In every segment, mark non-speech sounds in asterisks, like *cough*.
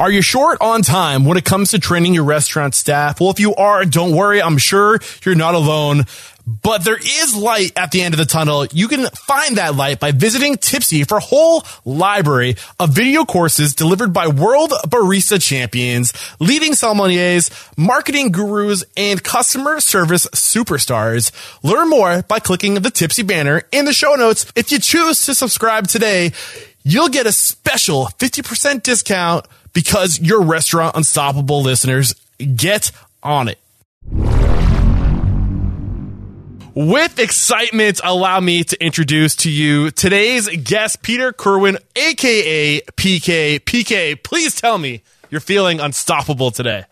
Are you short on time when it comes to training your restaurant staff? Well, if you are, don't worry. I'm sure you're not alone. But there is light at the end of the tunnel. You can find that light by visiting Typsy for a whole library of video courses delivered by world barista champions, leading sommeliers, marketing gurus, and customer service superstars. Learn more by clicking the Typsy banner in the show notes. If you choose to subscribe today, you'll get a special 50% discount because your restaurant unstoppable listeners get on it. With excitement, allow me to introduce to you today's guest, Peter Kerwin, aka PK. PK, please tell me you're feeling unstoppable today.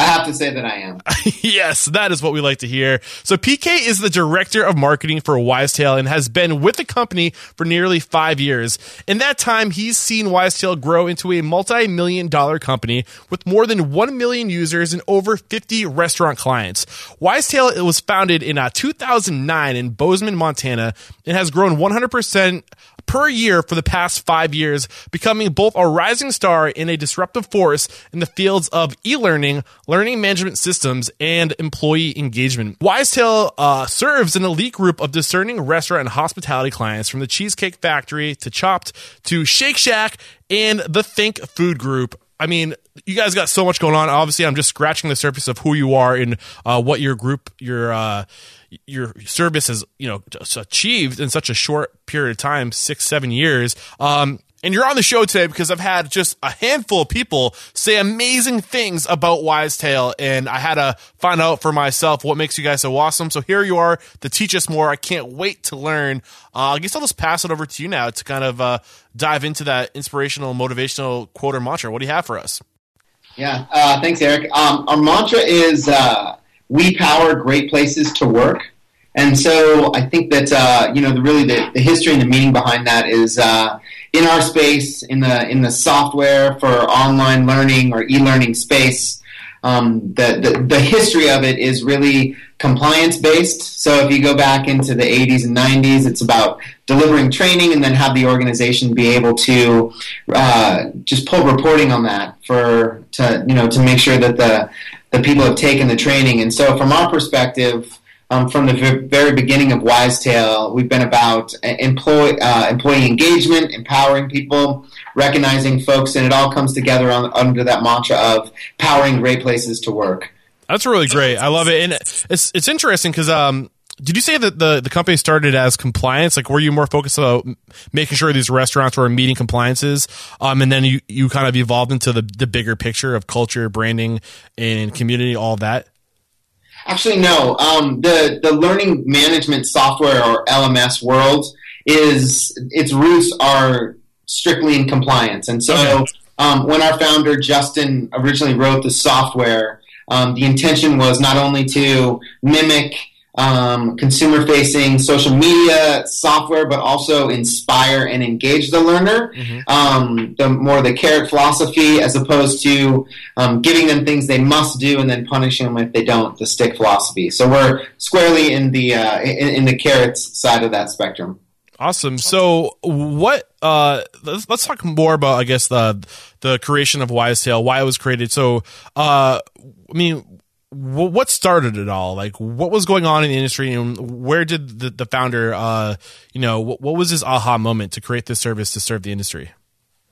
I have to say that I am. *laughs* yes, that is what we like to hear. So PK is the director of marketing for Wisetail and has been with the company for nearly five years. In that time, he's seen Wisetail grow into a multi-million dollar company with more than 1 million users and over 50 restaurant clients. Wisetail was founded in uh, 2009 in Bozeman, Montana and has grown 100% per year for the past five years, becoming both a rising star and a disruptive force in the fields of e-learning, learning management systems, and employee engagement. Wisetail uh, serves an elite group of discerning restaurant and hospitality clients from the Cheesecake Factory to Chopt to Shake Shack and the Think Food Group. I mean, you guys got so much going on. Obviously, I'm just scratching the surface of who you are and uh, what your group, your uh, your service has you know achieved in such a short period of time, six seven years. Um, and you're on the show today because I've had just a handful of people say amazing things about Wisetail, and I had to find out for myself what makes you guys so awesome. So here you are to teach us more. I can't wait to learn. Uh, I guess I'll just pass it over to you now to kind of uh, dive into that inspirational, motivational quote or mantra. What do you have for us? Yeah, uh, thanks, Eric. Um, our mantra is uh, "We power great places to work." And so I think that uh, you know the, really the, the, history and the meaning behind that is uh, in our space in the in the software for online learning or e-learning space. Um, the, the, the history of it is really compliance based. So if you go back into the 80s and 90s, it's about delivering training and then have the organization be able to uh, just pull reporting on that for to you know to make sure that the the people have taken the training. And so from our perspective um, from the very beginning of Wisetail, we've been about uh, employee uh, employee engagement, empowering people, recognizing folks, and it all comes together on, under that mantra of powering great places to work. That's really great. I love it, and it's it's interesting because um, did you say that the the company started as compliance? Like, were you more focused on making sure these restaurants were meeting compliances, um, and then you you kind of evolved into the the bigger picture of culture, branding, and community, all that? Actually, no. Um, the the learning management software or LMS world is its roots are strictly in compliance, and so okay. um, when our founder Justin originally wrote the software, um, the intention was not only to mimic um, consumer facing social media software, but also inspire and engage the learner. Mm-hmm. Um, the more the carrot philosophy, as opposed to um, giving them things they must do and then punishing them if they don't. The stick philosophy. So we're squarely in the uh, in, in the carrots side of that spectrum. Awesome. So, what? Uh, let's, let's talk more about, I guess, the the creation of Wisetail, why it was created. So, uh, I mean, what started it all? Like, what was going on in the industry, and where did the, the founder, uh, you know, what, what, was his aha moment to create this service to serve the industry?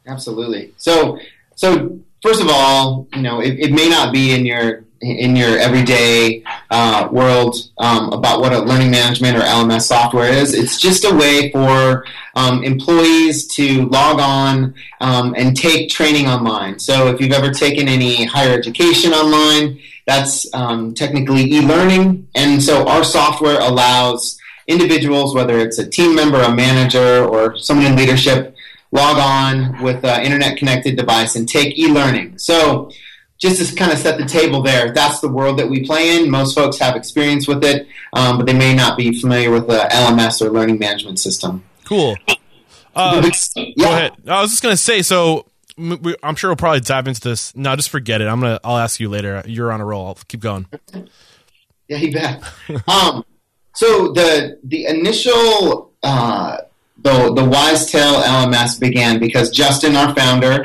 Absolutely. So, so first of all, you know, it, it may not be in your in your everyday uh, world um, about what a learning management or LMS software is. It's just a way for um, employees to log on um, and take training online. So if you've ever taken any higher education online, that's um, technically e-learning, and so our software allows individuals, whether it's a team member, a manager, or someone in leadership, log on with an internet-connected device and take e-learning. So just to kind of set the table there, that's the world that we play in. Most folks have experience with it, um, but they may not be familiar with the LMS or learning management system. Cool. Uh, yeah. Go ahead. I was just going to say, so I'm sure we'll probably dive into this. No, just forget it. I'm gonna. I'll ask you later. You're on a roll. I'll keep going. *laughs* Yeah, you bet. um, so the the initial uh, the the Wisetail LMS began because Justin, our founder,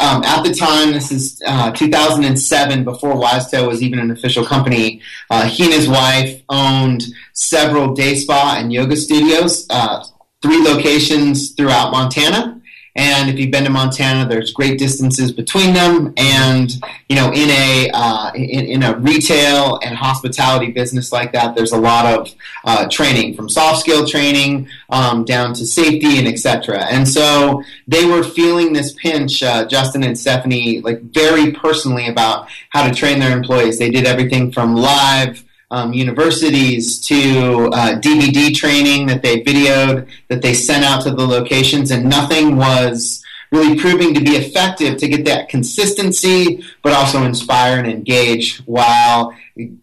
um, at the time, this is uh, 2007, before Wisetail was even an official company. Uh, he and his wife owned several day spa and yoga studios, uh, three locations throughout Montana. And if you've been to Montana, there's great distances between them. And you know, in a uh, in, in, a retail and hospitality business like that, there's a lot of uh, training, from soft skill training um, down to safety and etc. And so they were feeling this pinch, uh, Justin and Stephanie, like very personally about how to train their employees. They did everything from live um, universities to uh, DVD training that they videoed, that they sent out to the locations, and nothing was really proving to be effective to get that consistency, but also inspire and engage while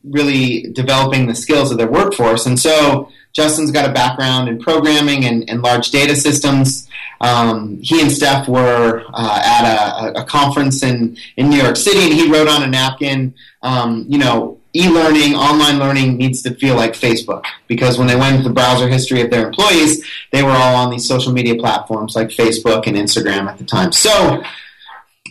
really developing the skills of their workforce. And so Justin's got a background in programming and, and large data systems. Um, he and Steph were uh, at a, a, conference in, in New York City, and he wrote on a napkin, um, you know, e-learning, online learning needs to feel like Facebook because when they went into the browser history of their employees, they were all on these social media platforms like Facebook and Instagram at the time. So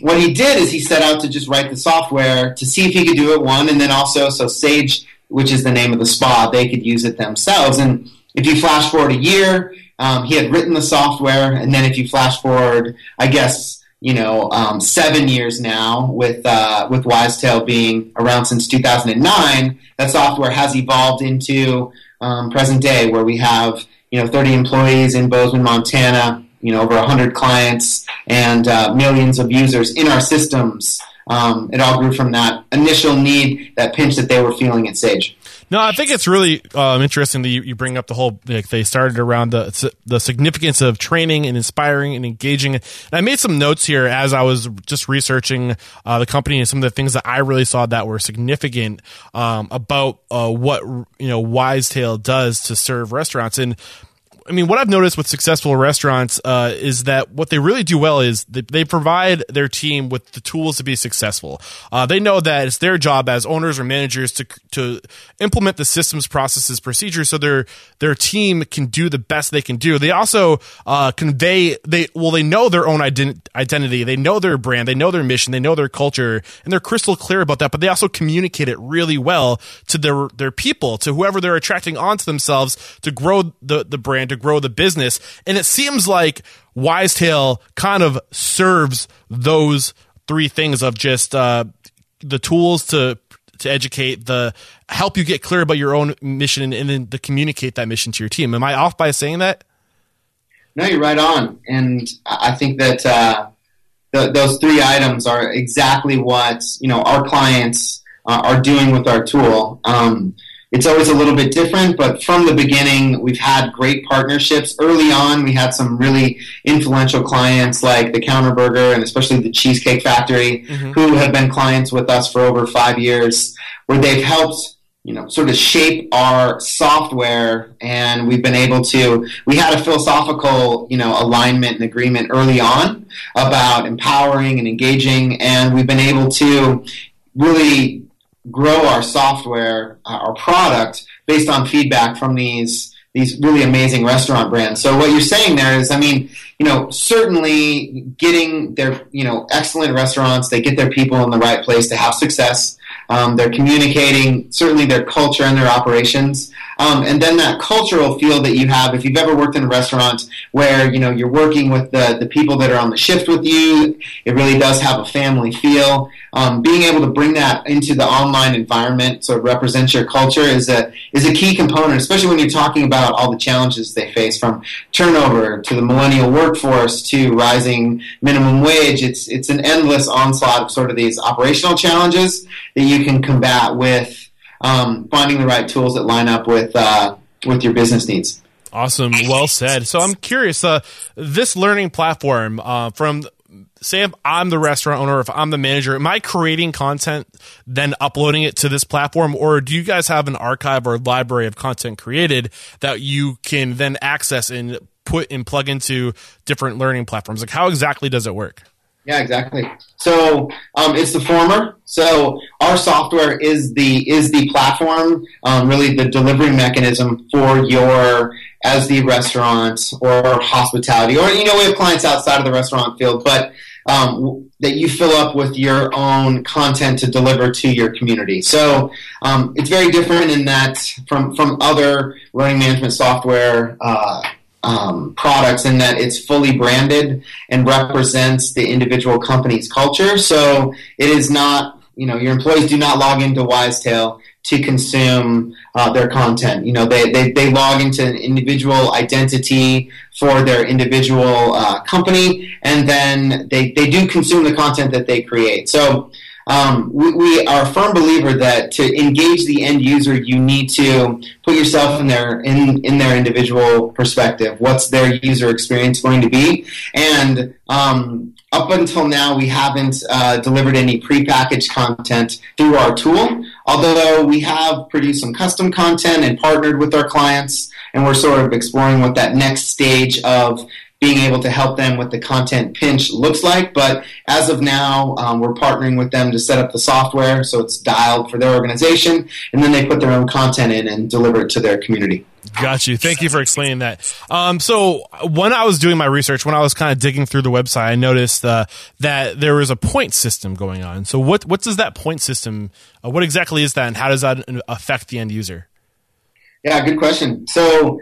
what he did is he set out to just write the software to see if he could do it one, and then also so Sage, which is the name of the spa, they could use it themselves. And if you flash forward a year, um, he had written the software, and then if you flash forward, I guess you know, um, seven years now with uh, with Wisetail being around since 2009. That software has evolved into um, present day, where we have you know 30 employees in Bozeman, Montana, you know over 100 clients and uh, millions of users in our systems. Um, it all grew from that initial need, that pinch that they were feeling at Sage. No, I think it's really um, interesting that you, you, bring up the whole. Like, they started around the the significance of training and inspiring and engaging. And I made some notes here as I was just researching uh, the company and some of the things that I really saw that were significant um, about uh, what you know Wisetail does to serve restaurants and I mean, what I've noticed with successful restaurants uh, is that what they really do well is they, they, provide their team with the tools to be successful. Uh, they know that it's their job as owners or managers to to implement the systems, processes, procedures, so their their team can do the best they can do. They also uh, convey they well they know their own ident- identity, they know their brand, they know their mission, they know their culture, and they're crystal clear about that. But they also communicate it really well to their their people, to whoever they're attracting onto themselves to grow the the brand to grow the business. And it seems like Wisetail kind of serves those three things of just uh, the tools to to educate, the help you get clear about your own mission, and then to communicate that mission to your team. Am I off by saying that? No, you're right on, and I think that uh, the, those three items are exactly what you know our clients uh, are doing with our tool. Um, it's always a little bit different, but from the beginning, we've had great partnerships. Early on, we had some really influential clients like the Counter Burger and especially the Cheesecake Factory, mm-hmm. who have been clients with us for over five years, where they've helped you know, sort of shape our software, and we've been able to. We had a philosophical, you know, alignment and agreement early on about empowering and engaging, and we've been able to really grow our software, uh, our product, based on feedback from these these really amazing restaurant brands. So what you're saying there is, I mean, you know, certainly getting their, you know, excellent restaurants, they get their people in the right place to have success. Um, they're communicating certainly their culture and their operations. Um, and then that cultural feel that you have, if you've ever worked in a restaurant where you know you're working with the, the people that are on the shift with you, it really does have a family feel. Um, being able to bring that into the online environment so it represents your culture is a is a key component, especially when you're talking about all the challenges they face from turnover to the millennial workforce to rising minimum wage. It's it's an endless onslaught of sort of these operational challenges that you can combat with um, finding the right tools that line up with uh, with your business needs. Awesome, well said. So I'm curious. Uh, this learning platform uh, from say if I'm the restaurant owner, if I'm the manager, am I creating content, then uploading it to this platform, or do you guys have an archive or library of content created that you can then access and put and plug into different learning platforms? Like, how exactly does it work? Yeah, exactly. So um, it's the former. So our software is the is the platform, um, really the delivery mechanism for your as the restaurant or hospitality, or you know we have clients outside of the restaurant field, but um, that you fill up with your own content to deliver to your community. So um, it's very different in that from from other learning management software. Uh, um, products in that it's fully branded and represents the individual company's culture. So it is not, you know, your employees do not log into Wisetail to consume uh, their content. You know, they, they, they log into an individual identity for their individual uh, company, and then they, they do consume the content that they create. So um, we, we, are a firm believer that to engage the end user, you need to put yourself in their in, in their individual perspective. What's their user experience going to be? And um, up until now, we haven't uh, delivered any prepackaged content through our tool. Although we have produced some custom content and partnered with our clients, and we're sort of exploring what that next stage of being able to help them with the content pinch looks like. But as of now, um, we're partnering with them to set up the software so it's dialed for their organization, and then they put their own content in and deliver it to their community. Got you. Thank you for explaining that. Um, so when I was doing my research, when I was kind of digging through the website, I noticed uh, that there was a point system going on. So what what does that point system? Uh, what exactly is that, and how does that affect the end user? Yeah, good question. So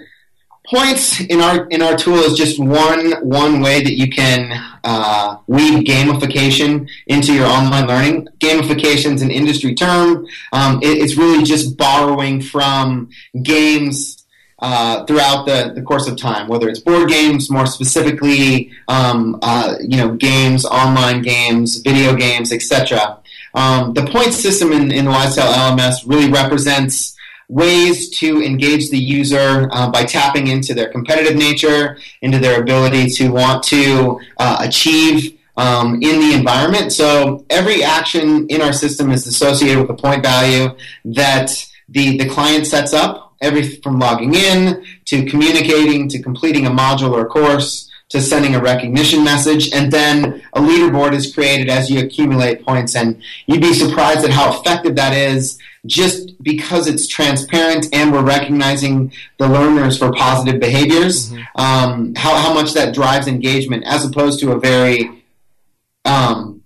points in our in our tool is just one one way that you can uh, weave gamification into your online learning. Gamification is an industry term. Um, it, it's really just borrowing from games. Uh, throughout the, the course of time, whether it's board games, more specifically, um, uh, you know, games, online games, video games, etc. Um, the point system in, in the Wisetail LMS really represents ways to engage the user uh, by tapping into their competitive nature, into their ability to want to uh, achieve um, in the environment. So every action in our system is associated with a point value that the, the client sets up, every from logging in to communicating to completing a module or course to sending a recognition message, and then a leaderboard is created as you accumulate points. And you'd be surprised at how effective that is just because it's transparent and we're recognizing the learners for positive behaviors, mm-hmm. um, how, how much that drives engagement as opposed to a very, um,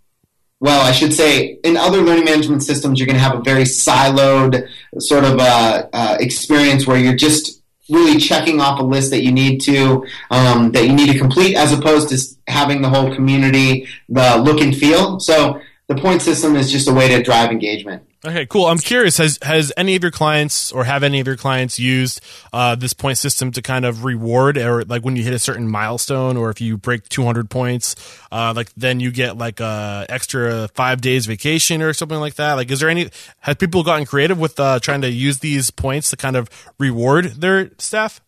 well, I should say, in other learning management systems, you're going to have a very siloed sort of uh, uh, experience where you're just really checking off a list that you need to um, that you need to complete, as opposed to having the whole community the look and feel. So the point system is just a way to drive engagement. Okay, cool. I'm curious. Has has any of your clients or have any of your clients used uh, this point system to kind of reward, or like when you hit a certain milestone, or if you break 200 points, uh, like then you get like a extra five days vacation or something like that? Like, is there any? Have people gotten creative with uh, trying to use these points to kind of reward their staff?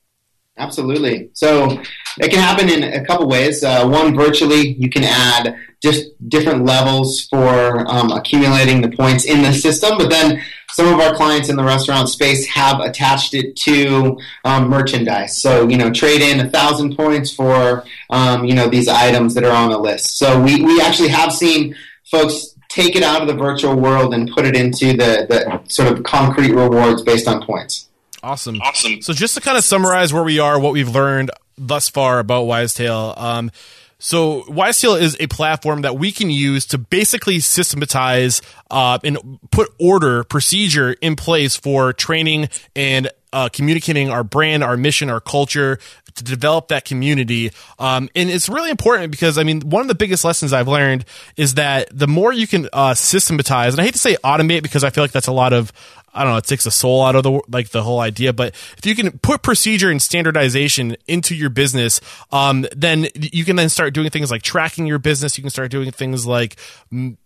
Absolutely. So it can happen in a couple ways. Uh, one, virtually, you can add just different levels for um, accumulating the points in the system. But then some of our clients in the restaurant space have attached it to um, merchandise. So you know, trade in a thousand points for um, you know these items that are on the list. So we we actually have seen folks take it out of the virtual world and put it into the, the sort of concrete rewards based on points. Awesome. Awesome. So just to kind of summarize where we are, what we've learned thus far about Wisetail. Um, so Wisetail is a platform that we can use to basically systematize uh, and put order procedure in place for training and uh, communicating our brand, our mission, our culture to develop that community. Um, and it's really important because I mean, one of the biggest lessons I've learned is that the more you can uh, systematize, and I hate to say automate because I feel like that's a lot of I don't know, it takes the soul out of the like the whole idea. But if you can put procedure and standardization into your business, um, then you can then start doing things like tracking your business. You can start doing things like m-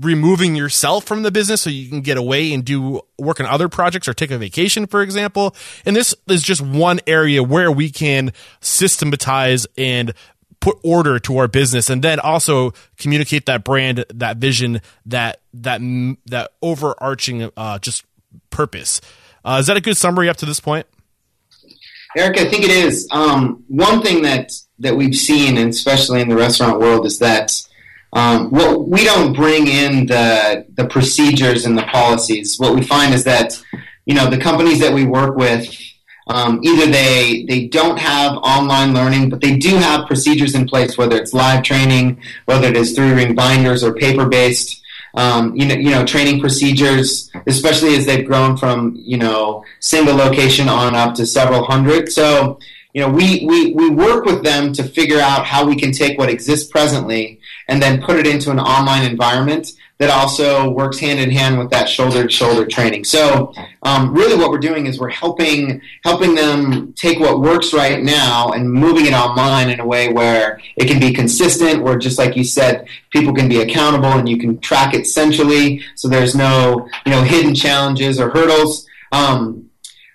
removing yourself from the business so you can get away and do work on other projects or take a vacation, for example. And this is just one area where we can systematize and put order to our business and then also communicate that brand, that vision, that that that overarching uh, just purpose. Uh, is that a good summary up to this point? Eric, I think it is. Um, one thing that that we've seen, and especially in the restaurant world, is that um, what we don't bring in the the procedures and the policies. What we find is that you know the companies that we work with um, either they they don't have online learning, but they do have procedures in place, whether it's live training, whether it is three ring binders or paper based. Um, you know, you know, training procedures, especially as they've grown from you know single location on up to several hundred. So, you know, we, we, we work with them to figure out how we can take what exists presently and then put it into an online environment that also works hand in hand with that shoulder to shoulder training. So, um, really, what we're doing is we're helping helping them take what works right now and moving it online in a way where it can be consistent. Where just like you said, people can be accountable and you can track it centrally, so there's no you know hidden challenges or hurdles. Um,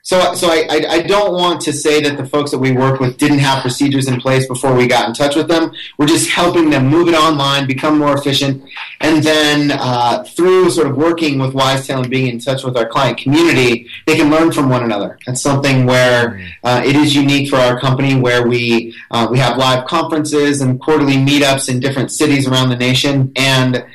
so, so I, I, I, don't want to say that the folks that we work with didn't have procedures in place before we got in touch with them. We're just helping them move it online, become more efficient, and then uh, through sort of working with Wisetail and being in touch with our client community, they can learn from one another. That's something where uh, it is unique for our company, where we uh, we have live conferences and quarterly meetups in different cities around the nation, and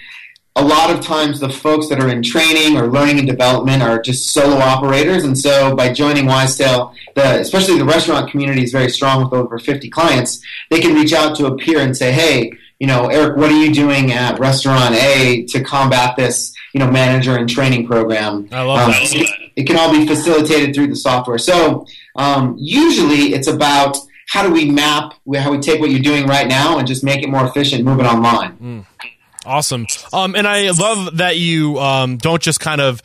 a lot of times the folks that are in training or learning and development are just solo operators. And so by joining Wisetail, the, especially the restaurant community is very strong with over 50 clients. They can reach out to a peer and say, hey, you know, Eric, what are you doing at restaurant A to combat this, you know, manager and training program? I love um, that. It, it, can all be facilitated through the software. So um, usually it's about how do we map, how we take what you're doing right now and just make it more efficient, move it online. Mm. Awesome. Um, and I love that you um, don't just kind of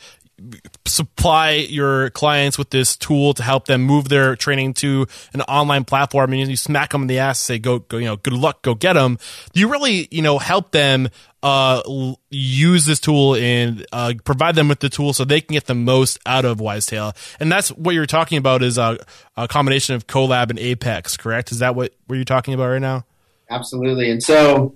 supply your clients with this tool to help them move their training to an online platform and you smack them in the ass say go go you know good luck go get them you really you know help them uh, use this tool and uh, provide them with the tool so they can get the most out of Wisetail. And that's what you're talking about is a, a combination of Kolab and Apex correct? Is that what what you're talking about right now? Absolutely. And so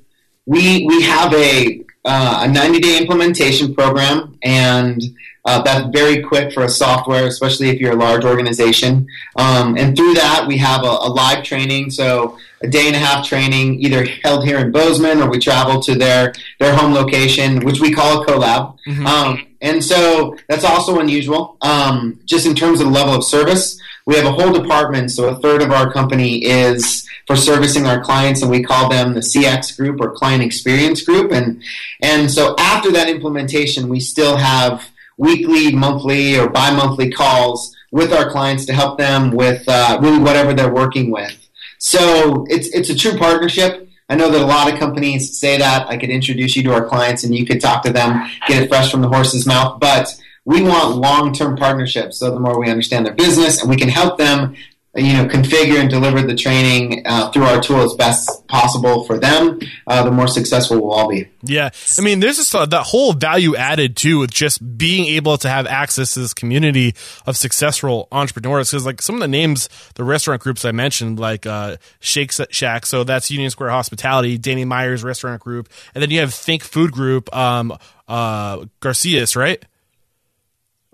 we we have a uh, a 90 day implementation program, and uh, that's very quick for a software, especially if you're a large organization. Um, and through that, we have a, a, live training, so a day and a half training, either held here in Bozeman or we travel to their their home location, which we call a Kolab. Mm-hmm. Um, and so that's also unusual, um, just in terms of the level of service. We have a whole department, so a third of our company is for servicing our clients, and we call them the CX group or client experience group. And and so after that implementation, we still have weekly, monthly, or bi-monthly calls with our clients to help them with uh, really whatever they're working with. So it's it's a true partnership. I know that a lot of companies say that. I could introduce you to our clients and you could talk to them, get it fresh from the horse's mouth. But we want long-term partnerships. So the more we understand their business and we can help them you know, configure and deliver the training uh, through our tool as best possible for them, uh, the more successful we'll all be. Yeah, I mean, there's just that whole value added too with just being able to have access to this community of successful entrepreneurs. Because like some of the names, the restaurant groups I mentioned, like uh, Shake Shack, so that's Union Square Hospitality, Danny Meyer's restaurant group, and then you have Think Food Group, um, uh, Garcias, right?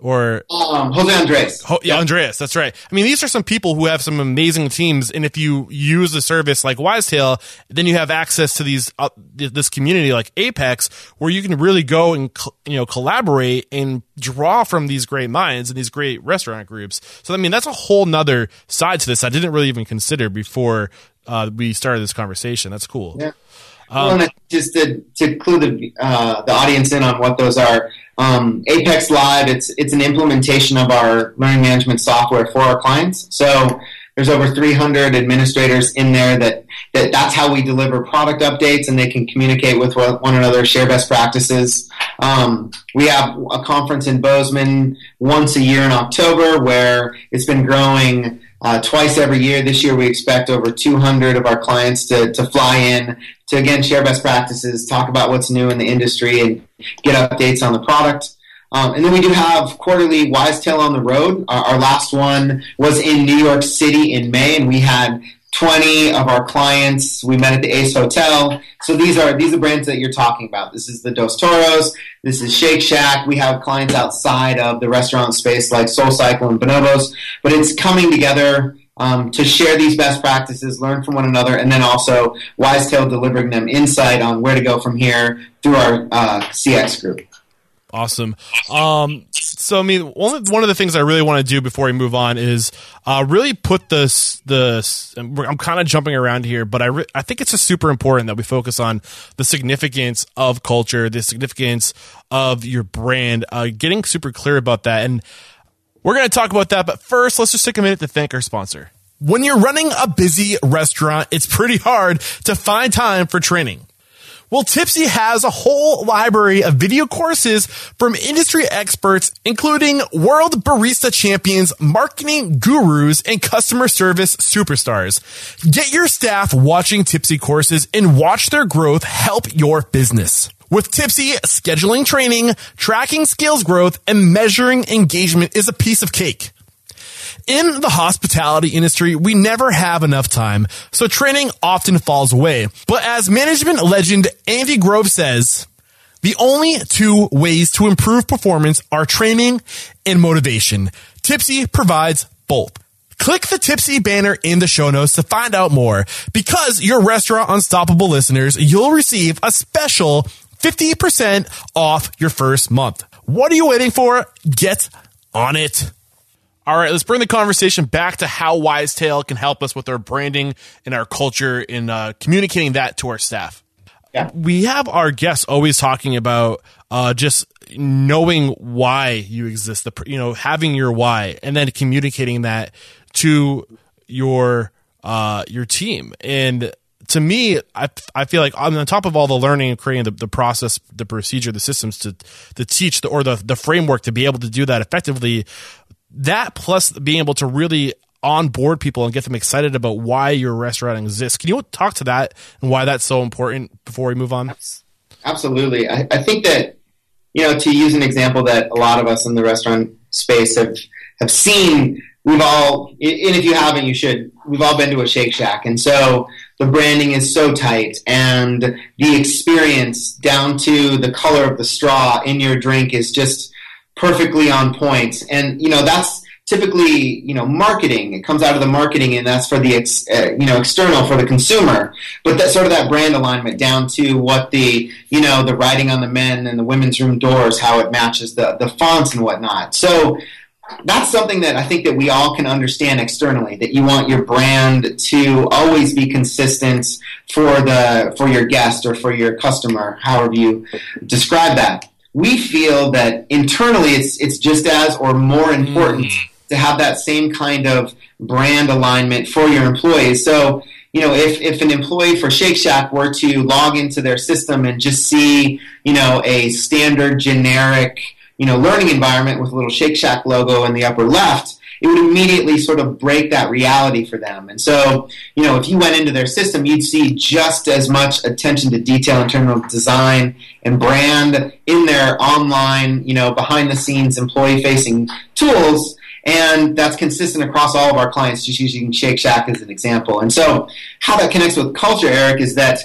Or um, Jose Andres. Ho- yeah, Andreas. That's right. I mean, these are some people who have some amazing teams, and if you use a service like Wisetail, then you have access to these uh, this community like Apex, where you can really go and you know collaborate and draw from these great minds and these great restaurant groups. So I mean, that's a whole nother side to this I didn't really even consider before uh, we started this conversation. That's cool. Yeah. Um, well, just to, to clue the uh, the audience in on what those are, um, Apex Live it's it's an implementation of our learning management software for our clients. So there's over 300 administrators in there that, that that's how we deliver product updates and they can communicate with one another, share best practices. Um, we have a conference in Bozeman once a year in October where it's been growing uh, twice every year. This year, we expect over 200 of our clients to, to fly in to again share best practices, talk about what's new in the industry, and get updates on the product. Um, and then we do have quarterly Wisetail on the Road. Our, our, last one was in New York City in May, and we had 20 of our clients. We met at the Ace Hotel. So these are these are brands that you're talking about. This is the Dos Toros. This is Shake Shack. We have clients outside of the restaurant space like Soul Cycle and Bonobos. But it's coming together um, to share these best practices, learn from one another, and then also Wisetail delivering them insight on where to go from here through our uh, CX group. Awesome. Um, so I mean, one of, one of the things I really want to do before we move on is uh, really put this the. I'm kind of jumping around here, but I re- I think it's just super important that we focus on the significance of culture, the significance of your brand, uh, getting super clear about that, and we're going to talk about that. But first, let's just take a minute to thank our sponsor. When you're running a busy restaurant, it's pretty hard to find time for training. Well, Typsy has a whole library of video courses from industry experts, including world barista champions, marketing gurus, and customer service superstars. Get your staff watching Typsy courses and watch their growth help your business. With Typsy, scheduling training, tracking skills growth, and measuring engagement is a piece of cake. In the hospitality industry, we never have enough time, so training often falls away. But as management legend Andy Grove says, the only two ways to improve performance are training and motivation. Typsy provides both. Click the Typsy banner in the show notes to find out more. Because your Restaurant Unstoppable listeners, you'll receive a special 50% off your first month. What are you waiting for? Get on it. All right, let's bring the conversation back to how Wisetail can help us with our branding and our culture in uh, communicating that to our staff. Yeah. We have our guests always talking about uh, just knowing why you exist, the you know having your why, and then communicating that to your uh, your team. And to me, I, I feel like on the top of all the learning and creating the, the process, the procedure, the systems to to teach the or the the framework to be able to do that effectively, that plus being able to really onboard people and get them excited about why your restaurant exists. Can you talk to that and why that's so important before we move on? Absolutely. I, I think that, you know, to use an example that a lot of us in the restaurant space have, have seen, we've all, and if you haven't, you should, we've all been to a Shake Shack. And so the branding is so tight and the experience down to the color of the straw in your drink is just perfectly on point. And, you know, that's typically, you know, marketing. It comes out of the marketing and that's for the, ex, uh, you know, external for the consumer. But that sort of that brand alignment down to what the, you know, the writing on the men and the women's room doors, how it matches the, the fonts and whatnot. So, that's something that I think that we all can understand externally. That you want your brand to always be consistent for the for your guest or for your customer, however you describe that we feel that internally it's it's just as or more important mm. to have that same kind of brand alignment for your employees. So, you know, if, if an employee for Shake Shack were to log into their system and just see, you know, a standard generic, you know, learning environment with a little Shake Shack logo in the upper left, it would immediately sort of break that reality for them. And so, you know, if you went into their system, you'd see just as much attention to detail in terms of design and brand in their online, you know, behind the scenes employee facing tools. And that's consistent across all of our clients, just using Shake Shack as an example. And so, how that connects with culture, Eric, is that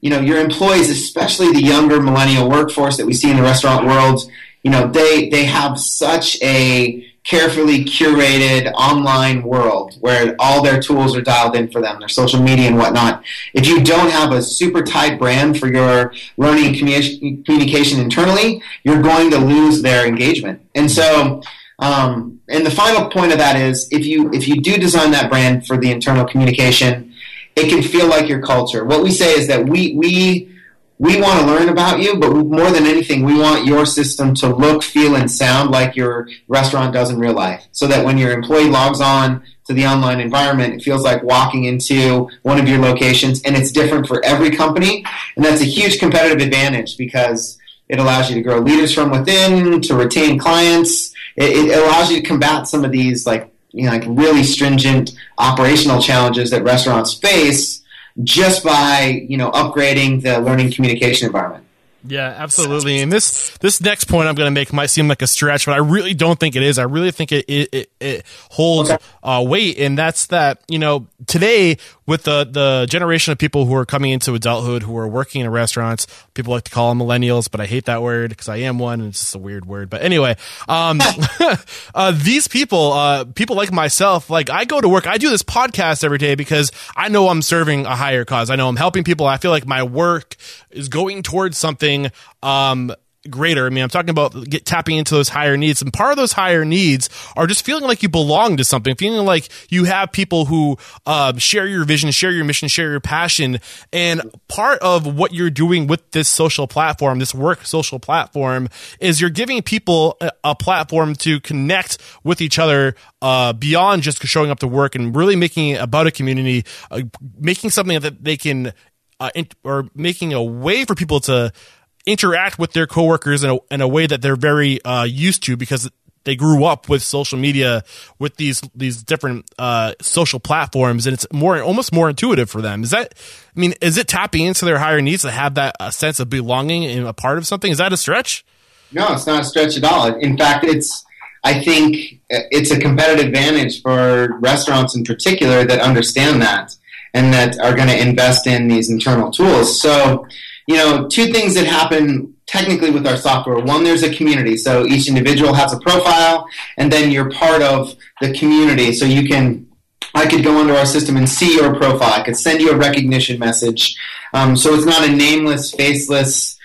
you know your employees, especially the younger millennial workforce that we see in the restaurant world, you know they they have such a carefully curated online world where all their tools are dialed in for them, their social media and whatnot. If you don't have a super tight brand for your learning and communication internally, you're going to lose their engagement. And so, um, and the final point of that is if you if you do design that brand for the internal communication, it can feel like your culture. What we say is that we we we want to learn about you, but more than anything, we want your system to look, feel, and sound like your restaurant does in real life. So that when your employee logs on to the online environment, it feels like walking into one of your locations, and it's different for every company. And that's a huge competitive advantage because it allows you to grow leaders from within, to retain clients. It, it allows you to combat some of these like you know, like really stringent operational challenges that restaurants face just by you know upgrading the learning communication environment. Yeah, absolutely. And this this next point I'm going to make might seem like a stretch, but I really don't think it is. I really think it it, it, it holds okay. uh, weight, and that's that. You know, today with the the generation of people who are coming into adulthood who are working in restaurants, people like to call them millennials, but I hate that word because I am one, and it's just a weird word. But anyway, um, *laughs* uh, these people, uh, people like myself, like I go to work, I do this podcast every day because I know I'm serving a higher cause. I know I'm helping people. I feel like my work is going towards something um, greater. I mean, I'm talking about get, tapping into those higher needs. And part of those higher needs are just feeling like you belong to something, feeling like you have people who uh, share your vision, share your mission, share your passion. And part of what you're doing with this social platform, this work social platform, is you're giving people a, a platform to connect with each other uh, beyond just showing up to work and really making it about a community, uh, making something that they can. Uh, or making a way for people to interact with their coworkers in a, in a way that they're very uh, used to because they grew up with social media with these these different uh, social platforms and it's more almost more intuitive for them. Is that i mean is it tapping into their higher needs to have that a sense of belonging and a part of something? Is that a stretch? No it's not a stretch at all. In fact it's i think it's a competitive advantage for restaurants in particular that understand that and that are going to invest in these internal tools. So you know, two things that happen technically with our software. One, there's a community. So each individual has a profile, and then you're part of the community. So you can, I could go into our system and see your profile. I could send you a recognition message. Um, so it's not a nameless, faceless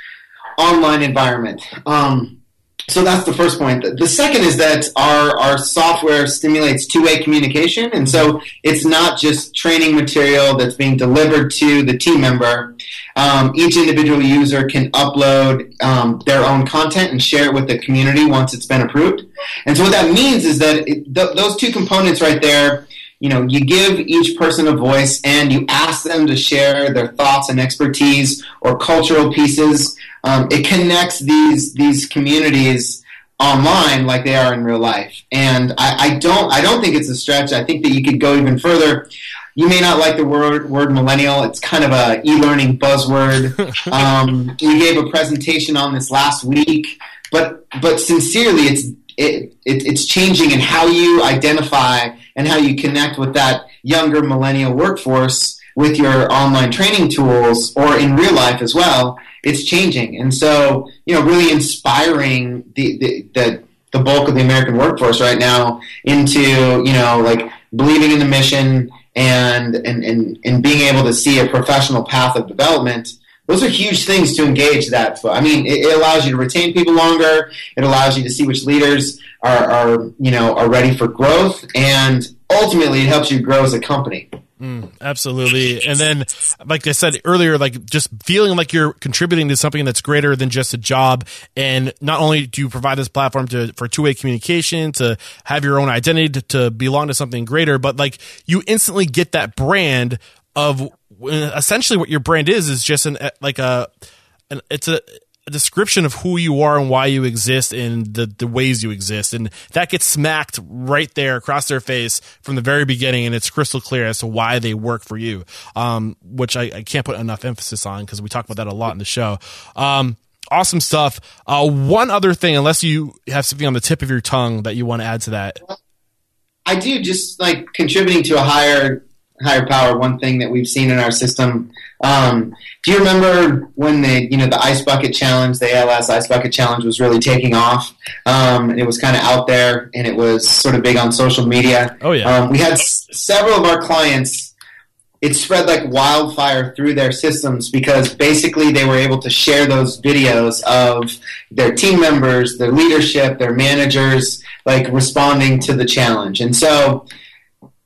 online environment. Um, so that's the first point. The second is that our, our software stimulates two-way communication, and so it's not just training material that's being delivered to the team member. Um, each individual user can upload um, their own content and share it with the community once it's been approved. And so what that means is that it, th- those two components right there you know, you give each person a voice and you ask them to share their thoughts and expertise or cultural pieces. Um, it connects these these communities online like they are in real life. And I, I, don't I don't think it's a stretch. I think that you could go even further. You may not like the word word millennial. It's kind of a e-learning buzzword. *laughs* um, you gave a presentation on this last week, but but sincerely, it's it, it, it's changing in how you identify and how you connect with that younger millennial workforce with your online training tools or in real life as well, it's changing. And so, you know, really inspiring the, the, the, the bulk of the American workforce right now into, you know, like believing in the mission and, and, and, and being able to see a professional path of development those are huge things to engage that. I mean, it, it, allows you to retain people longer. It allows you to see which leaders are, are, you know, are ready for growth. And ultimately, it helps you grow as a company. Mm, absolutely. And then, like I said earlier, like just feeling like you're contributing to something that's greater than just a job. And not only do you provide this platform to, for two way communication, to have your own identity, to, to belong to something greater, but like you instantly get that brand of essentially what your brand is is just an like a an, it's a, a, description of who you are and why you exist and the the ways you exist. And that gets smacked right there across their face from the very beginning and it's crystal clear as to why they work for you um, which I, I, can't put enough emphasis on because we talk about that a lot in the show. Um, awesome stuff. Uh, one other thing unless you have something on the tip of your tongue that you want to add to that. I do just like contributing to a higher higher power, one thing that we've seen in our system. Um, do you remember when the you know the ice bucket challenge, the ALS ice bucket challenge was really taking off? Um, it was kind of out there, and it was sort of big on social media. Oh yeah, um, we had s- several of our clients. It spread like wildfire through their systems because basically they were able to share those videos of their team members, their leadership, their managers, like responding to the challenge. And so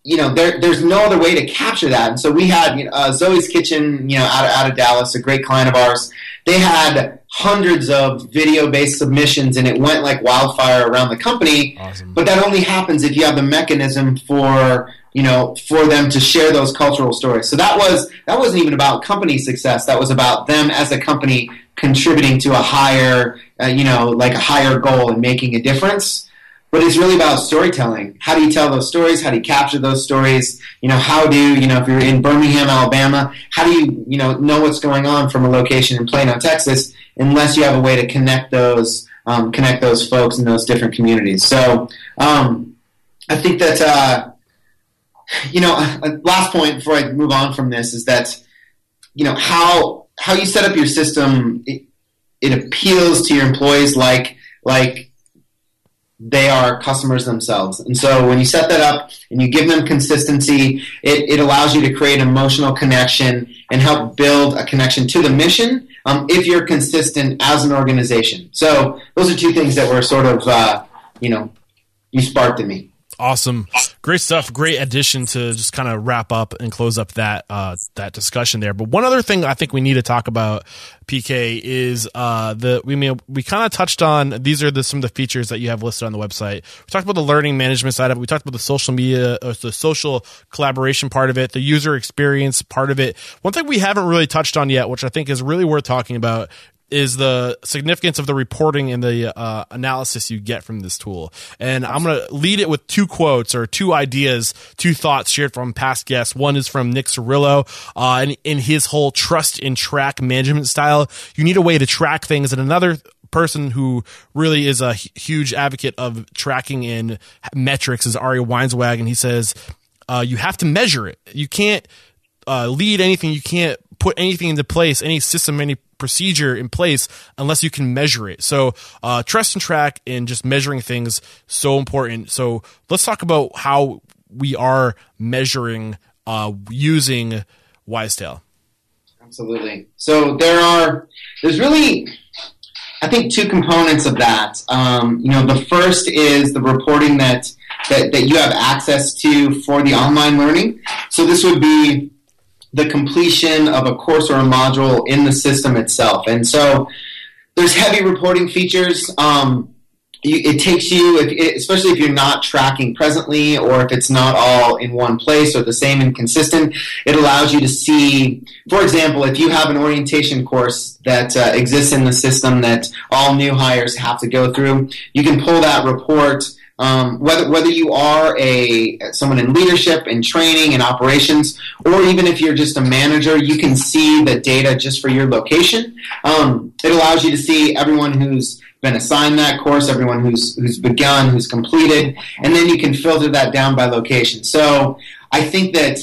you know, there, there's no other way to capture that. And so we had you know, uh, Zoe's Kitchen, you know, out of, out of Dallas, a great client of ours. They had hundreds of video-based submissions, and it went like wildfire around the company. Awesome. But that only happens if you have the mechanism for you know for them to share those cultural stories. So that was that wasn't even about company success. That was about them as a company contributing to a higher, uh, you know, like a higher goal and making a difference but it's really about storytelling. How do you tell those stories? How do you capture those stories? You know, how do you know if you're in Birmingham, Alabama, how do you you know know what's going on from a location in Plano, Texas? unless you have a way to connect those um, connect those folks in those different communities. So um, I think that uh, you know, uh, last point before I move on from this is that you know how how you set up your system. It, it appeals to your employees like like they are customers themselves. And so when you set that up and you give them consistency, it, it allows you to create emotional connection and help build a connection to the mission um, if you're consistent as an organization. So those are two things that were sort of, uh, you know, you sparked in me. Awesome, great stuff. Great addition to just kind of wrap up and close up that uh, that discussion there. But one other thing I think we need to talk about, PK, is uh, the we may, we kind of touched on. These are the, some of the features that you have listed on the website. We talked about the learning management side of it. We talked about the social media, uh, the social collaboration part of it, the user experience part of it. One thing we haven't really touched on yet, which I think is really worth talking about, is the significance of the reporting and the uh, analysis you get from this tool. And I'm going to lead it with two quotes or two ideas, two thoughts shared from past guests. One is from Nick Cirillo, uh, and in his whole trust in track management style, you need a way to track things. And another person who really is a huge advocate of tracking in metrics is Ari Weinzweig, and he says uh, you have to measure it. You can't uh, lead anything. You can't put anything into place, any system, any procedure in place unless you can measure it. So, uh, trust and track and just measuring things so important. So, let's talk about how we are measuring uh, using Wisetail. Absolutely. So there are there's really I think two components of that. Um, you know, the first is the reporting that, that that you have access to for the online learning. So this would be the completion of a course or a module in the system itself. And so there's heavy reporting features. Um, it takes you, if, especially if you're not tracking presently or if it's not all in one place or the same and consistent, it allows you to see, for example, if you have an orientation course that uh, exists in the system that all new hires have to go through, you can pull that report um, whether whether you are a someone in leadership and training and operations, or even if you're just a manager, you can see the data just for your location. Um, it allows you to see everyone who's been assigned that course, everyone who's who's begun, who's completed, and then you can filter that down by location. So I think that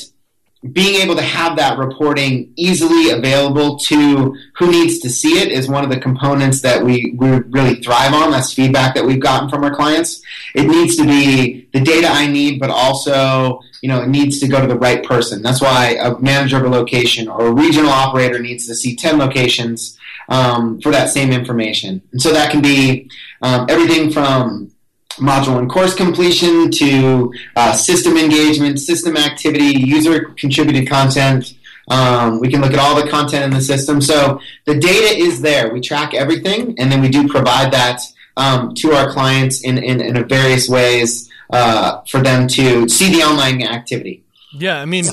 being able to have that reporting easily available to who needs to see it is one of the components that we, we really thrive on. That's feedback that we've gotten from our clients. It needs to be the data I need, but also, you know, it needs to go to the right person. That's why a manager of a location or a regional operator needs to see 10 locations um, for that same information. And so that can be um, everything from module and course completion to uh, system engagement, system activity, user contributed content. Um, we can look at all the content in the system. So the data is there. We track everything, and then we do provide that um, to our clients in, in, in various ways uh, for them to see the online activity. Yeah, I mean,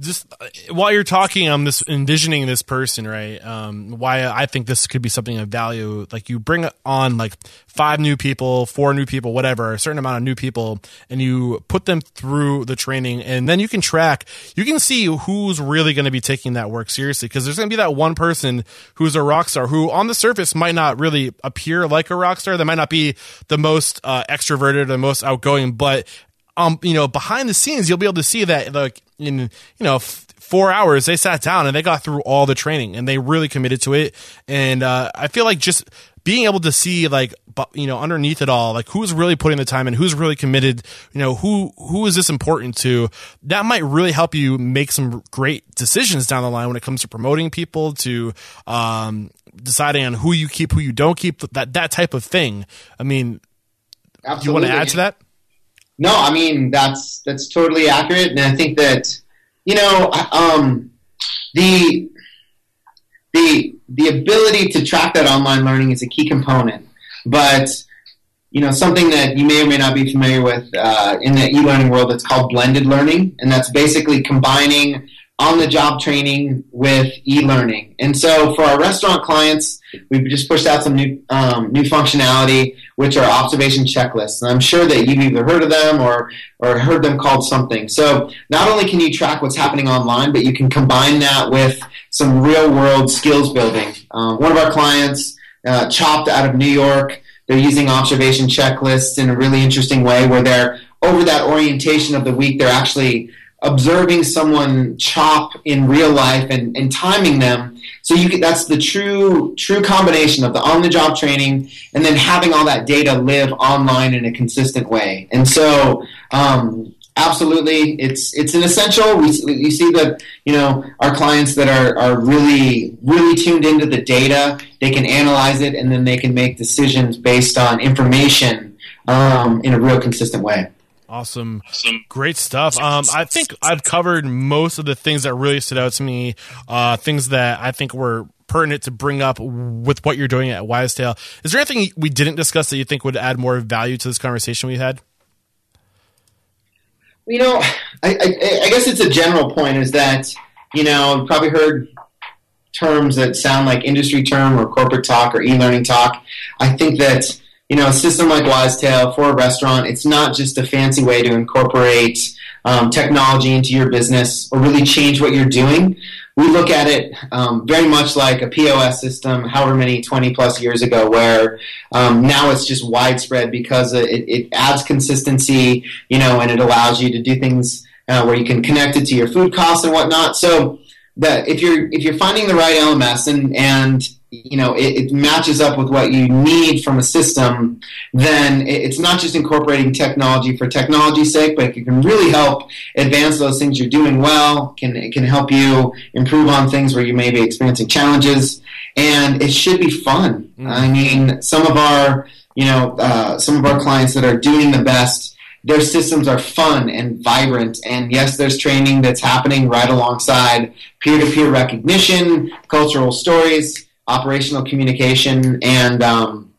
just uh, while you're talking, I'm this envisioning this person, right? Um, why I think this could be something of value. Like you bring on like five new people, four new people, whatever, a certain amount of new people, and you put them through the training, and then you can track. You can see who's really going to be taking that work seriously because there's going to be that one person who's a rock star who, on the surface, might not really appear like a rock star. They might not be the most uh, extroverted, or the most outgoing, but um, you know, behind the scenes, you'll be able to see that, like, in, you know, f- four hours, they sat down and they got through all the training and they really committed to it. And, uh, I feel like just being able to see, like, you know, underneath it all, like, who's really putting the time in, who's really committed, you know, who, who is this important to, that might really help you make some great decisions down the line when it comes to promoting people, to, um, deciding on who you keep, who you don't keep, that, that type of thing. I mean, Absolutely. you want to add to that? No, I mean that's that's totally accurate, and I think that you know um, the the the ability to track that online learning is a key component, but you know something that you may or may not be familiar with uh, in the e-learning world that's called blended learning, and that's basically combining on-the-job training with e-learning. And so for our restaurant clients, we've just pushed out some new um, new functionality which are observation checklists. And I'm sure that you've either heard of them or, or heard them called something. So not only can you track what's happening online, but you can combine that with some real world skills building. Um, one of our clients, uh, Chopt out of New York, they're using observation checklists in a really interesting way where they're over that orientation of the week, they're actually observing someone chop in real life and, and timing them. So you can, that's the true true combination of the on the job training and then having all that data live online in a consistent way. And so um, absolutely, it's it's an essential. We, we see that you know our clients that are are really really tuned into the data. They can analyze it and then they can make decisions based on information um, in a real consistent way. Awesome. awesome. Great stuff. Um, I think I've covered most of the things that really stood out to me, uh, things that I think were pertinent to bring up with what you're doing at Wisetail. Is there anything we didn't discuss that you think would add more value to this conversation we had? You know, I, I, I guess it's a general point is that, you know, you've probably heard terms that sound like industry term or corporate talk or e-learning talk. I think that you know, a system like Wisetail for a restaurant, it's not just a fancy way to incorporate um, technology into your business or really change what you're doing. We look at it um, very much like a POS system, however many 20 plus years ago, where um, now it's just widespread because it, it, adds consistency, you know, and it allows you to do things uh, where you can connect it to your food costs and whatnot. So that if you're if you're finding the right LMS and and you know it, it, matches up with what you need from a system then it's not just incorporating technology for technology's sake but it can really help advance those things you're doing well can it can help you improve on things where you may be experiencing challenges and it should be fun mm-hmm. i mean some of our you know uh, some of our clients that are doing the best their systems are fun and vibrant. And yes, there's training that's happening right alongside peer to peer recognition, cultural stories, operational communication, and um,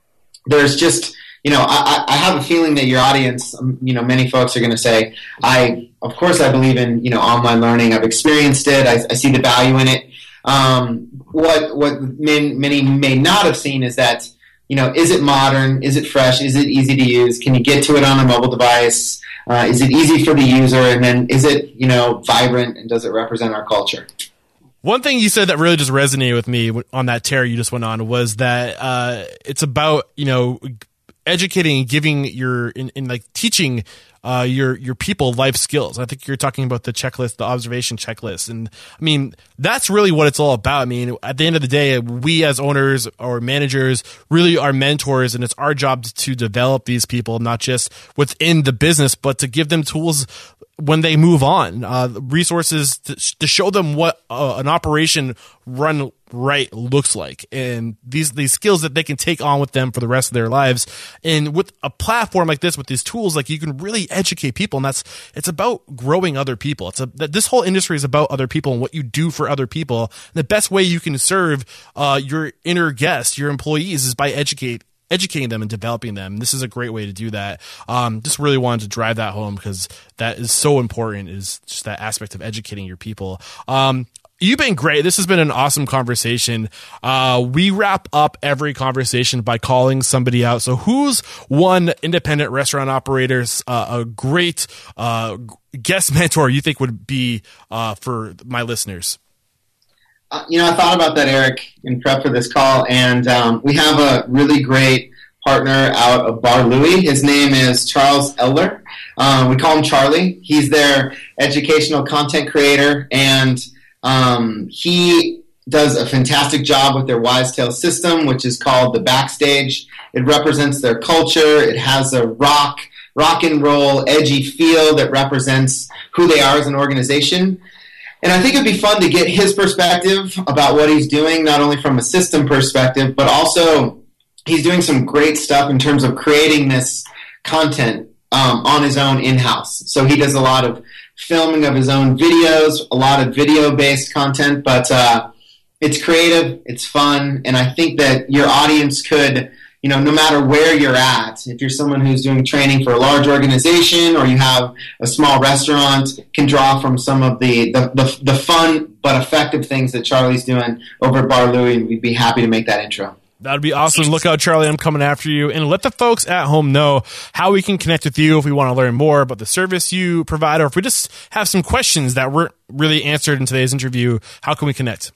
there's just you know I, I, have a feeling that your audience, um, you know, many folks are going to say, I of course I believe in you know online learning. I've experienced it. I, I see the value in it. Um, what what many, many may not have seen is that you know is it modern? Is it fresh? Is it easy to use? Can you get to it on a mobile device? Uh, is it easy for the user? And then is it you know vibrant and does it represent our culture? One thing you said that really just resonated with me on that tear you just went on was that uh, it's about you know educating and giving your in, in like teaching uh, your your people life skills. I think you're talking about the checklist, the observation checklist, and I mean that's really what it's all about. I mean, at the end of the day, we as owners or managers really are mentors, and it's our job to develop these people, not just within the business, but to give them tools when they move on, uh, resources to, to, show them what uh, an operation run right looks like, and these these skills that they can take on with them for the rest of their lives. And with a platform like this, with these tools, like you can really educate people, and that's it's about growing other people. It's a this whole industry is about other people and what you do for other people. And the best way you can serve uh, your inner guests, your employees, is by educate educating them and developing them. This is a great way to do that. Um, just really wanted to drive that home because that is so important. Is just that aspect of educating your people. Um, You've been great. This has been an awesome conversation. Uh, we wrap up every conversation by calling somebody out. So, who's one independent restaurant operator's uh, a great uh, guest mentor you think would be uh, for my listeners? Uh, you know, I thought about that, Eric, in prep for this call, and um, we have a really great partner out of Bar Louie. His name is Charles Eller. Um, we call him Charlie. He's their educational content creator, and um, he does a fantastic job with their Wise Wisetail system, which is called the Backstage. It represents their culture. It has a rock, rock and roll, edgy feel that represents who they are as an organization. And I think it'd be fun to get his perspective about what he's doing, not only from a system perspective, but also he's doing some great stuff in terms of creating this content um, on his own in house. So he does a lot of filming of his own videos, a lot of video based content, but uh, it's creative, it's fun, and I think that your audience could you know, no matter where you're at, if you're someone who's doing training for a large organization or you have a small restaurant, can draw from some of the, the, the, the fun but effective things that Charlie's doing over at Bar Louie, and we'd be happy to make that intro. That'd be awesome. Look out, Charlie. I'm coming after you. And let the folks at home know how we can connect with you if we want to learn more about the service you provide, or if we just have some questions that weren't really answered in today's interview. How can we connect?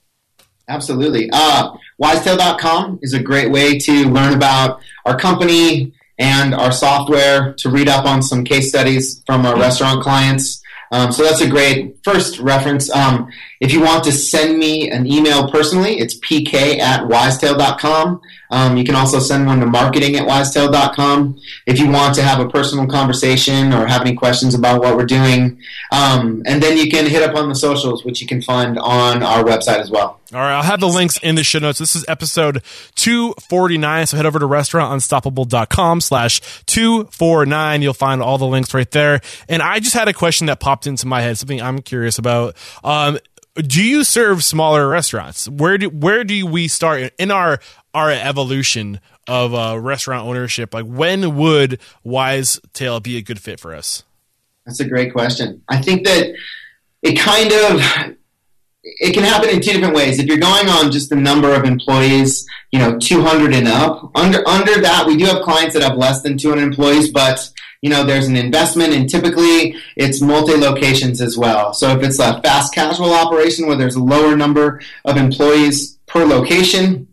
Absolutely. Uh, wisetail.com is a great way to learn about our company and our software, to read up on some case studies from our restaurant clients. Um, so that's a great first reference. Um, if you want to send me an email personally, it's pk at wisetail.com. Um, you can also send one to marketing at wisetail.com. If you want to have a personal conversation or have any questions about what we're doing, um, and then you can hit up on the socials, which you can find on our website as well. All right, I'll have the links in the show notes. This is episode 249, so head over to restaurantunstoppable.com slash 249. You'll find all the links right there. And I just had a question that popped into my head, something I'm curious about. Um, do you serve smaller restaurants? Where do where do we start in our our evolution of uh, restaurant ownership? Like when would Wise Tail be a good fit for us? That's a great question. I think that it kind of it can happen in two different ways. If you're going on just the number of employees, you know, 200 and up, under under that, we do have clients that have less than 200 employees, but you know, there's an investment, and typically it's multi locations as well. So if it's a fast casual operation where there's a lower number of employees per location,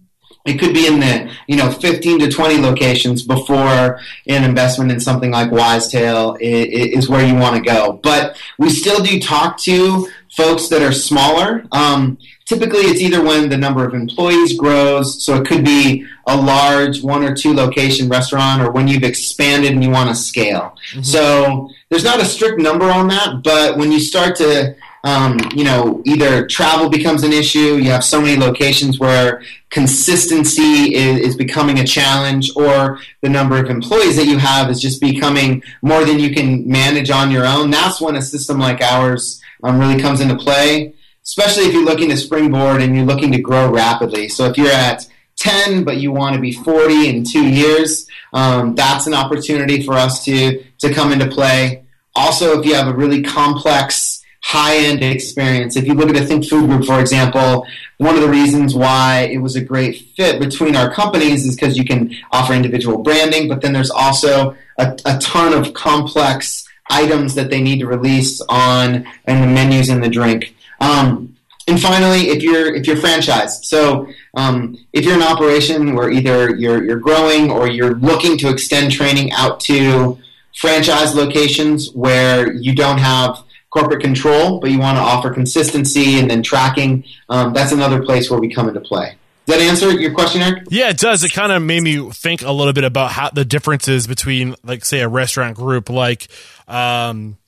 it could be in the you know 15 to 20 locations before an investment in something like Wisetail is where you want to go. But we still do talk to folks that are smaller. Um, typically, it's either when the number of employees grows, so it could be a large one or two location restaurant, or when you've expanded and you want to scale. Mm-hmm. So there's not a strict number on that, but when you start to um, you know, either travel becomes an issue, you have so many locations where consistency is, is, becoming a challenge, or the number of employees that you have is just becoming more than you can manage on your own. That's when a system like ours um, really comes into play, especially if you're looking to springboard and you're looking to grow rapidly. So if you're at 10, but you want to be 40 in two years, um, that's an opportunity for us to, to come into play. Also, if you have a really complex high end experience. If you look at a Think Food Group, for example, one of the reasons why it was a great fit between our companies is because you can offer individual branding, but then there's also a, a ton of complex items that they need to release on and the menus and the drink. Um, and finally, if you're if you're franchised, so um, if you're an operation where either you're you're growing or you're looking to extend training out to franchise locations where you don't have corporate control, but you want to offer consistency and then tracking, um, that's another place where we come into play. Does that answer your question, Eric? Yeah, it does. It kind of made me think a little bit about how the differences between, like, say, a restaurant group like, um,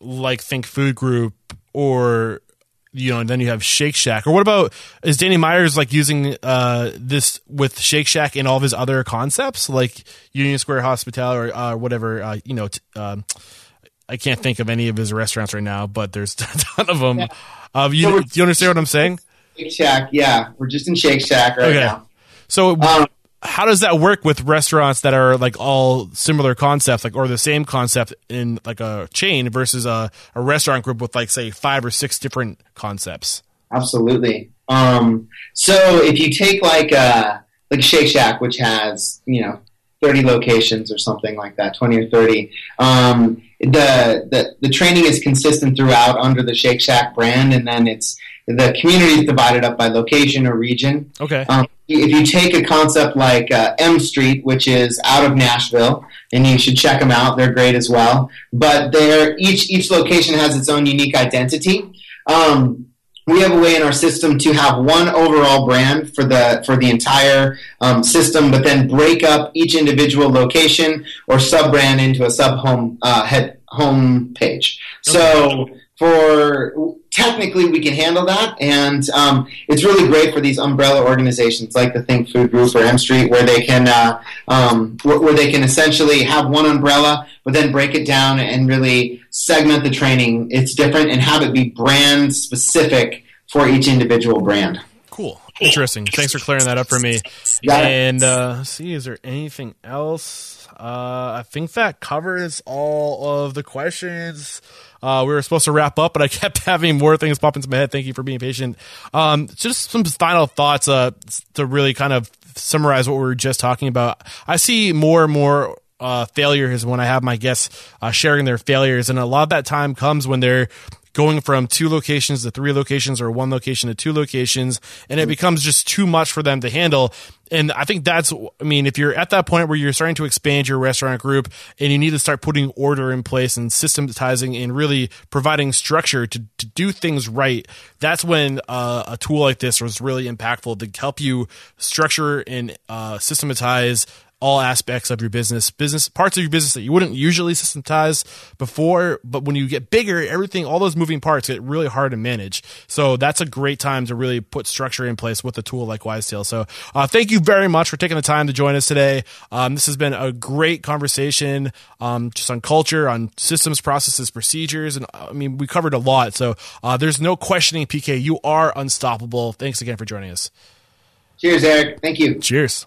like Think Food Group, or you know, and then you have Shake Shack. Or what about is Danny Myers like using uh, this with Shake Shack and all of his other concepts, like Union Square Hospitality or uh, whatever? Uh, you know. T- um, I can't think of any of his restaurants right now, but there's *laughs* a ton of them. Yeah. Uh, you, so you understand what I'm saying? Shake Shack, yeah, we're just in Shake Shack right okay. now. So, um, how does that work with restaurants that are like all similar concepts, like or the same concept in like a chain versus a, a restaurant group with like say five or six different concepts? Absolutely. Um, so if you take like uh, like Shake Shack, which has you know 30 locations or something like that, 20 or 30. Um, the, the the training is consistent throughout under the Shake Shack brand, and then it's the community is divided up by location or region. Okay. Um, if you take a concept like uh, M Street, which is out of Nashville, and you should check them out, they're great as well. But they're each each location has its own unique identity. Um, we have a way in our system to have one overall brand for the for the entire um, system, but then break up each individual location or sub brand into a sub home uh, head home page. Okay. So for technically we can handle that, and um, it's really great for these umbrella organizations like the Think Food Group or M Street, where they can uh, um, where, where they can essentially have one umbrella, but then break it down and really segment the training. It's different and have it be brand specific for each individual brand. Cool. Interesting. Thanks for clearing that up for me. And uh, see, is there anything else? uh, I think that covers all of the questions. Uh, we were supposed to wrap up, but I *laughs* kept having more things pop into my head. Thank you for being patient. Um, just some final thoughts uh, to really kind of summarize what we were just talking about. I see more and more uh, is when I have my guests uh, sharing their failures, and a lot of that time comes when they're going from two locations to three locations or one location to two locations and it becomes just too much for them to handle. And i think that's i mean if you're at that point where you're starting to expand your restaurant group and you need to start putting order in place and systematizing and really providing structure to, to do things right that's when uh, a tool like this was really impactful to help you structure and uh, systematize all aspects of your business, business parts of your business that you wouldn't usually systematize before. But when you get bigger, everything, all those moving parts get really hard to manage. So that's a great time to really put structure in place with a tool like Wisetail. So uh, thank you very much for taking the time to join us today. Um, this has been a great conversation um, just on culture, on systems, processes, procedures. And I mean, we covered a lot. So uh, there's no questioning, PK. You are unstoppable. Thanks again for joining us. Cheers, Eric. Thank you. Cheers.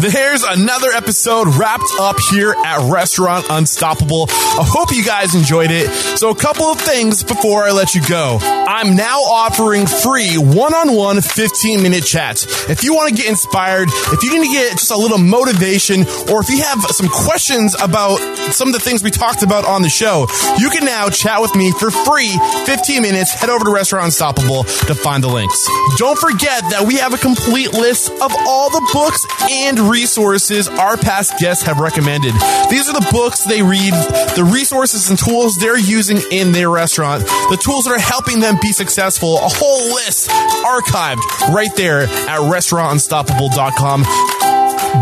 There's another episode wrapped up here at Restaurant Unstoppable. I hope you guys enjoyed it. So, a couple of things before I let you go. I'm now offering free one on one 15 minute chats. If you want to get inspired, if you need to get just a little motivation, or if you have some questions about some of the things we talked about on the show, you can now chat with me for free 15 minutes. Head over to Restaurant Unstoppable to find the links. Don't forget that we have a complete list of all the books and resources our past guests have recommended. These are the books they read, the resources and tools they're using in their restaurant, the tools that are helping them be successful. A whole list archived right there at restaurantunstoppable.com.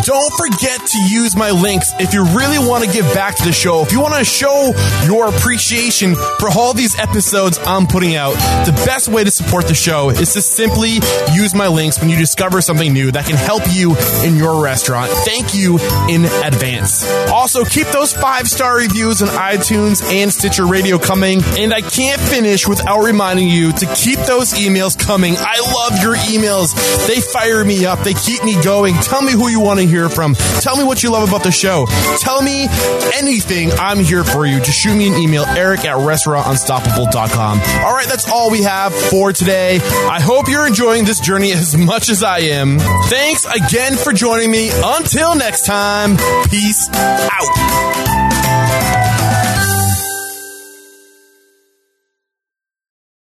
Don't forget to use my links if you really want to give back to the show. If you want to show your appreciation for all these episodes I'm putting out, the best way to support the show is to simply use my links when you discover something new that can help you in your restaurant. Thank you in advance. Also, keep those five star reviews on iTunes and Stitcher Radio coming. And I can't finish without reminding you to keep those emails coming. I love your emails. They fire me up. They keep me going. Tell me who you want to hear from. Tell me what you love about the show. Tell me anything. I'm here for you. Just shoot me an email, eric at restaurantunstoppable.com. All right, that's all we have for today. I hope you're enjoying this journey as much as I am. Thanks again for joining me. Until next time, peace out.